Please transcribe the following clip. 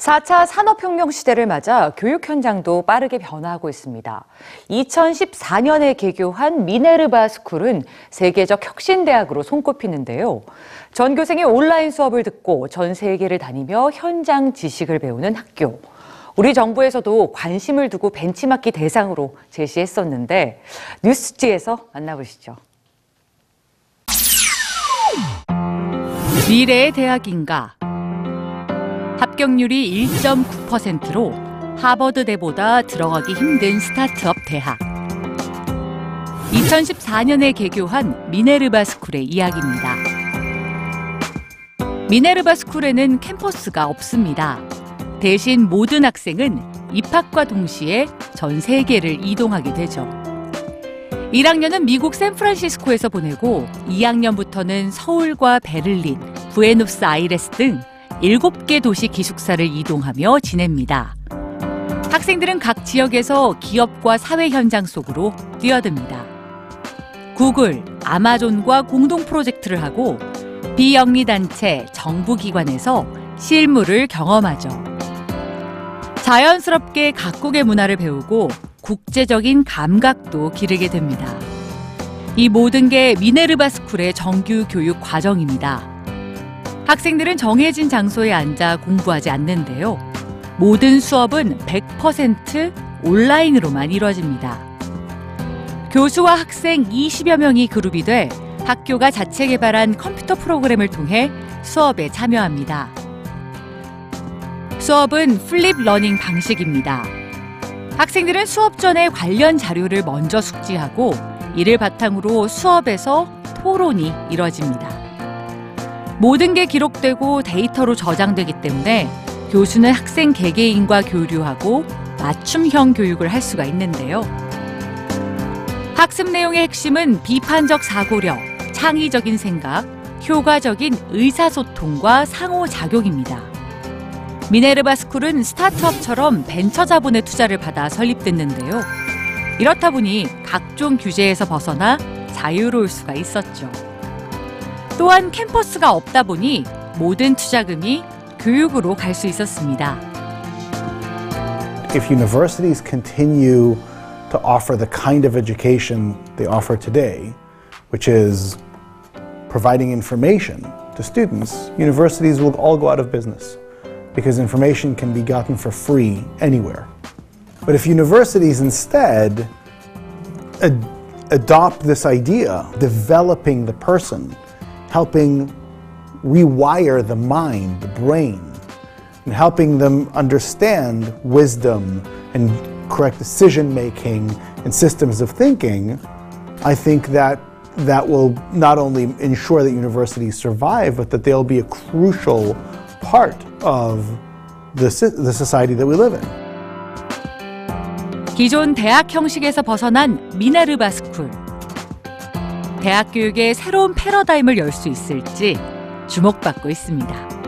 4차 산업혁명 시대를 맞아 교육 현장도 빠르게 변화하고 있습니다. 2014년에 개교한 미네르바 스쿨은 세계적 혁신대학으로 손꼽히는데요. 전교생이 온라인 수업을 듣고 전 세계를 다니며 현장 지식을 배우는 학교. 우리 정부에서도 관심을 두고 벤치마키 대상으로 제시했었는데 뉴스지에서 만나보시죠. 미래의 대학인가? 합격률이 1.9%로 하버드대보다 들어가기 힘든 스타트업 대학. 2014년에 개교한 미네르바 스쿨의 이야기입니다. 미네르바 스쿨에는 캠퍼스가 없습니다. 대신 모든 학생은 입학과 동시에 전 세계를 이동하게 되죠. 1학년은 미국 샌프란시스코에서 보내고 2학년부터는 서울과 베를린, 부에노스 아이레스 등 7개 도시 기숙사를 이동하며 지냅니다. 학생들은 각 지역에서 기업과 사회 현장 속으로 뛰어듭니다. 구글, 아마존과 공동 프로젝트를 하고 비영리 단체, 정부 기관에서 실무를 경험하죠. 자연스럽게 각국의 문화를 배우고 국제적인 감각도 기르게 됩니다. 이 모든 게 미네르바 스쿨의 정규 교육 과정입니다. 학생들은 정해진 장소에 앉아 공부하지 않는데요. 모든 수업은 100% 온라인으로만 이루어집니다. 교수와 학생 20여 명이 그룹이 돼 학교가 자체 개발한 컴퓨터 프로그램을 통해 수업에 참여합니다. 수업은 flipped learning 방식입니다. 학생들은 수업 전에 관련 자료를 먼저 숙지하고 이를 바탕으로 수업에서 토론이 이뤄집니다. 모든 게 기록되고 데이터로 저장되기 때문에 교수는 학생 개개인과 교류하고 맞춤형 교육을 할 수가 있는데요. 학습 내용의 핵심은 비판적 사고력, 창의적인 생각, 효과적인 의사소통과 상호작용입니다. 미네르바 스쿨은 스타트업처럼 벤처 자본의 투자를 받아 설립됐는데요. 이렇다 보니 각종 규제에서 벗어나 자유로울 수가 있었죠. 또한 캠퍼스가 없다 보니 모든 투자금이 교육으로 갈 수 있었습니다. If universities continue to offer the kind of education they offer today, which is providing information to students, universities will all go out of business because information can be gotten for free anywhere. But if universities instead ad- adopt this idea, developing the person, helping rewire the mind, the brain, and helping them understand wisdom and correct decision making and systems of thinking, I think that that will not only ensure that universities survive, but that they'll be a crucial part of the, si- the society that we live in. 기존 대학 형식에서 벗어난 미네르바 스쿨. 대학 교육의 새로운 패러다임을 열 수 있을지 주목받고 있습니다.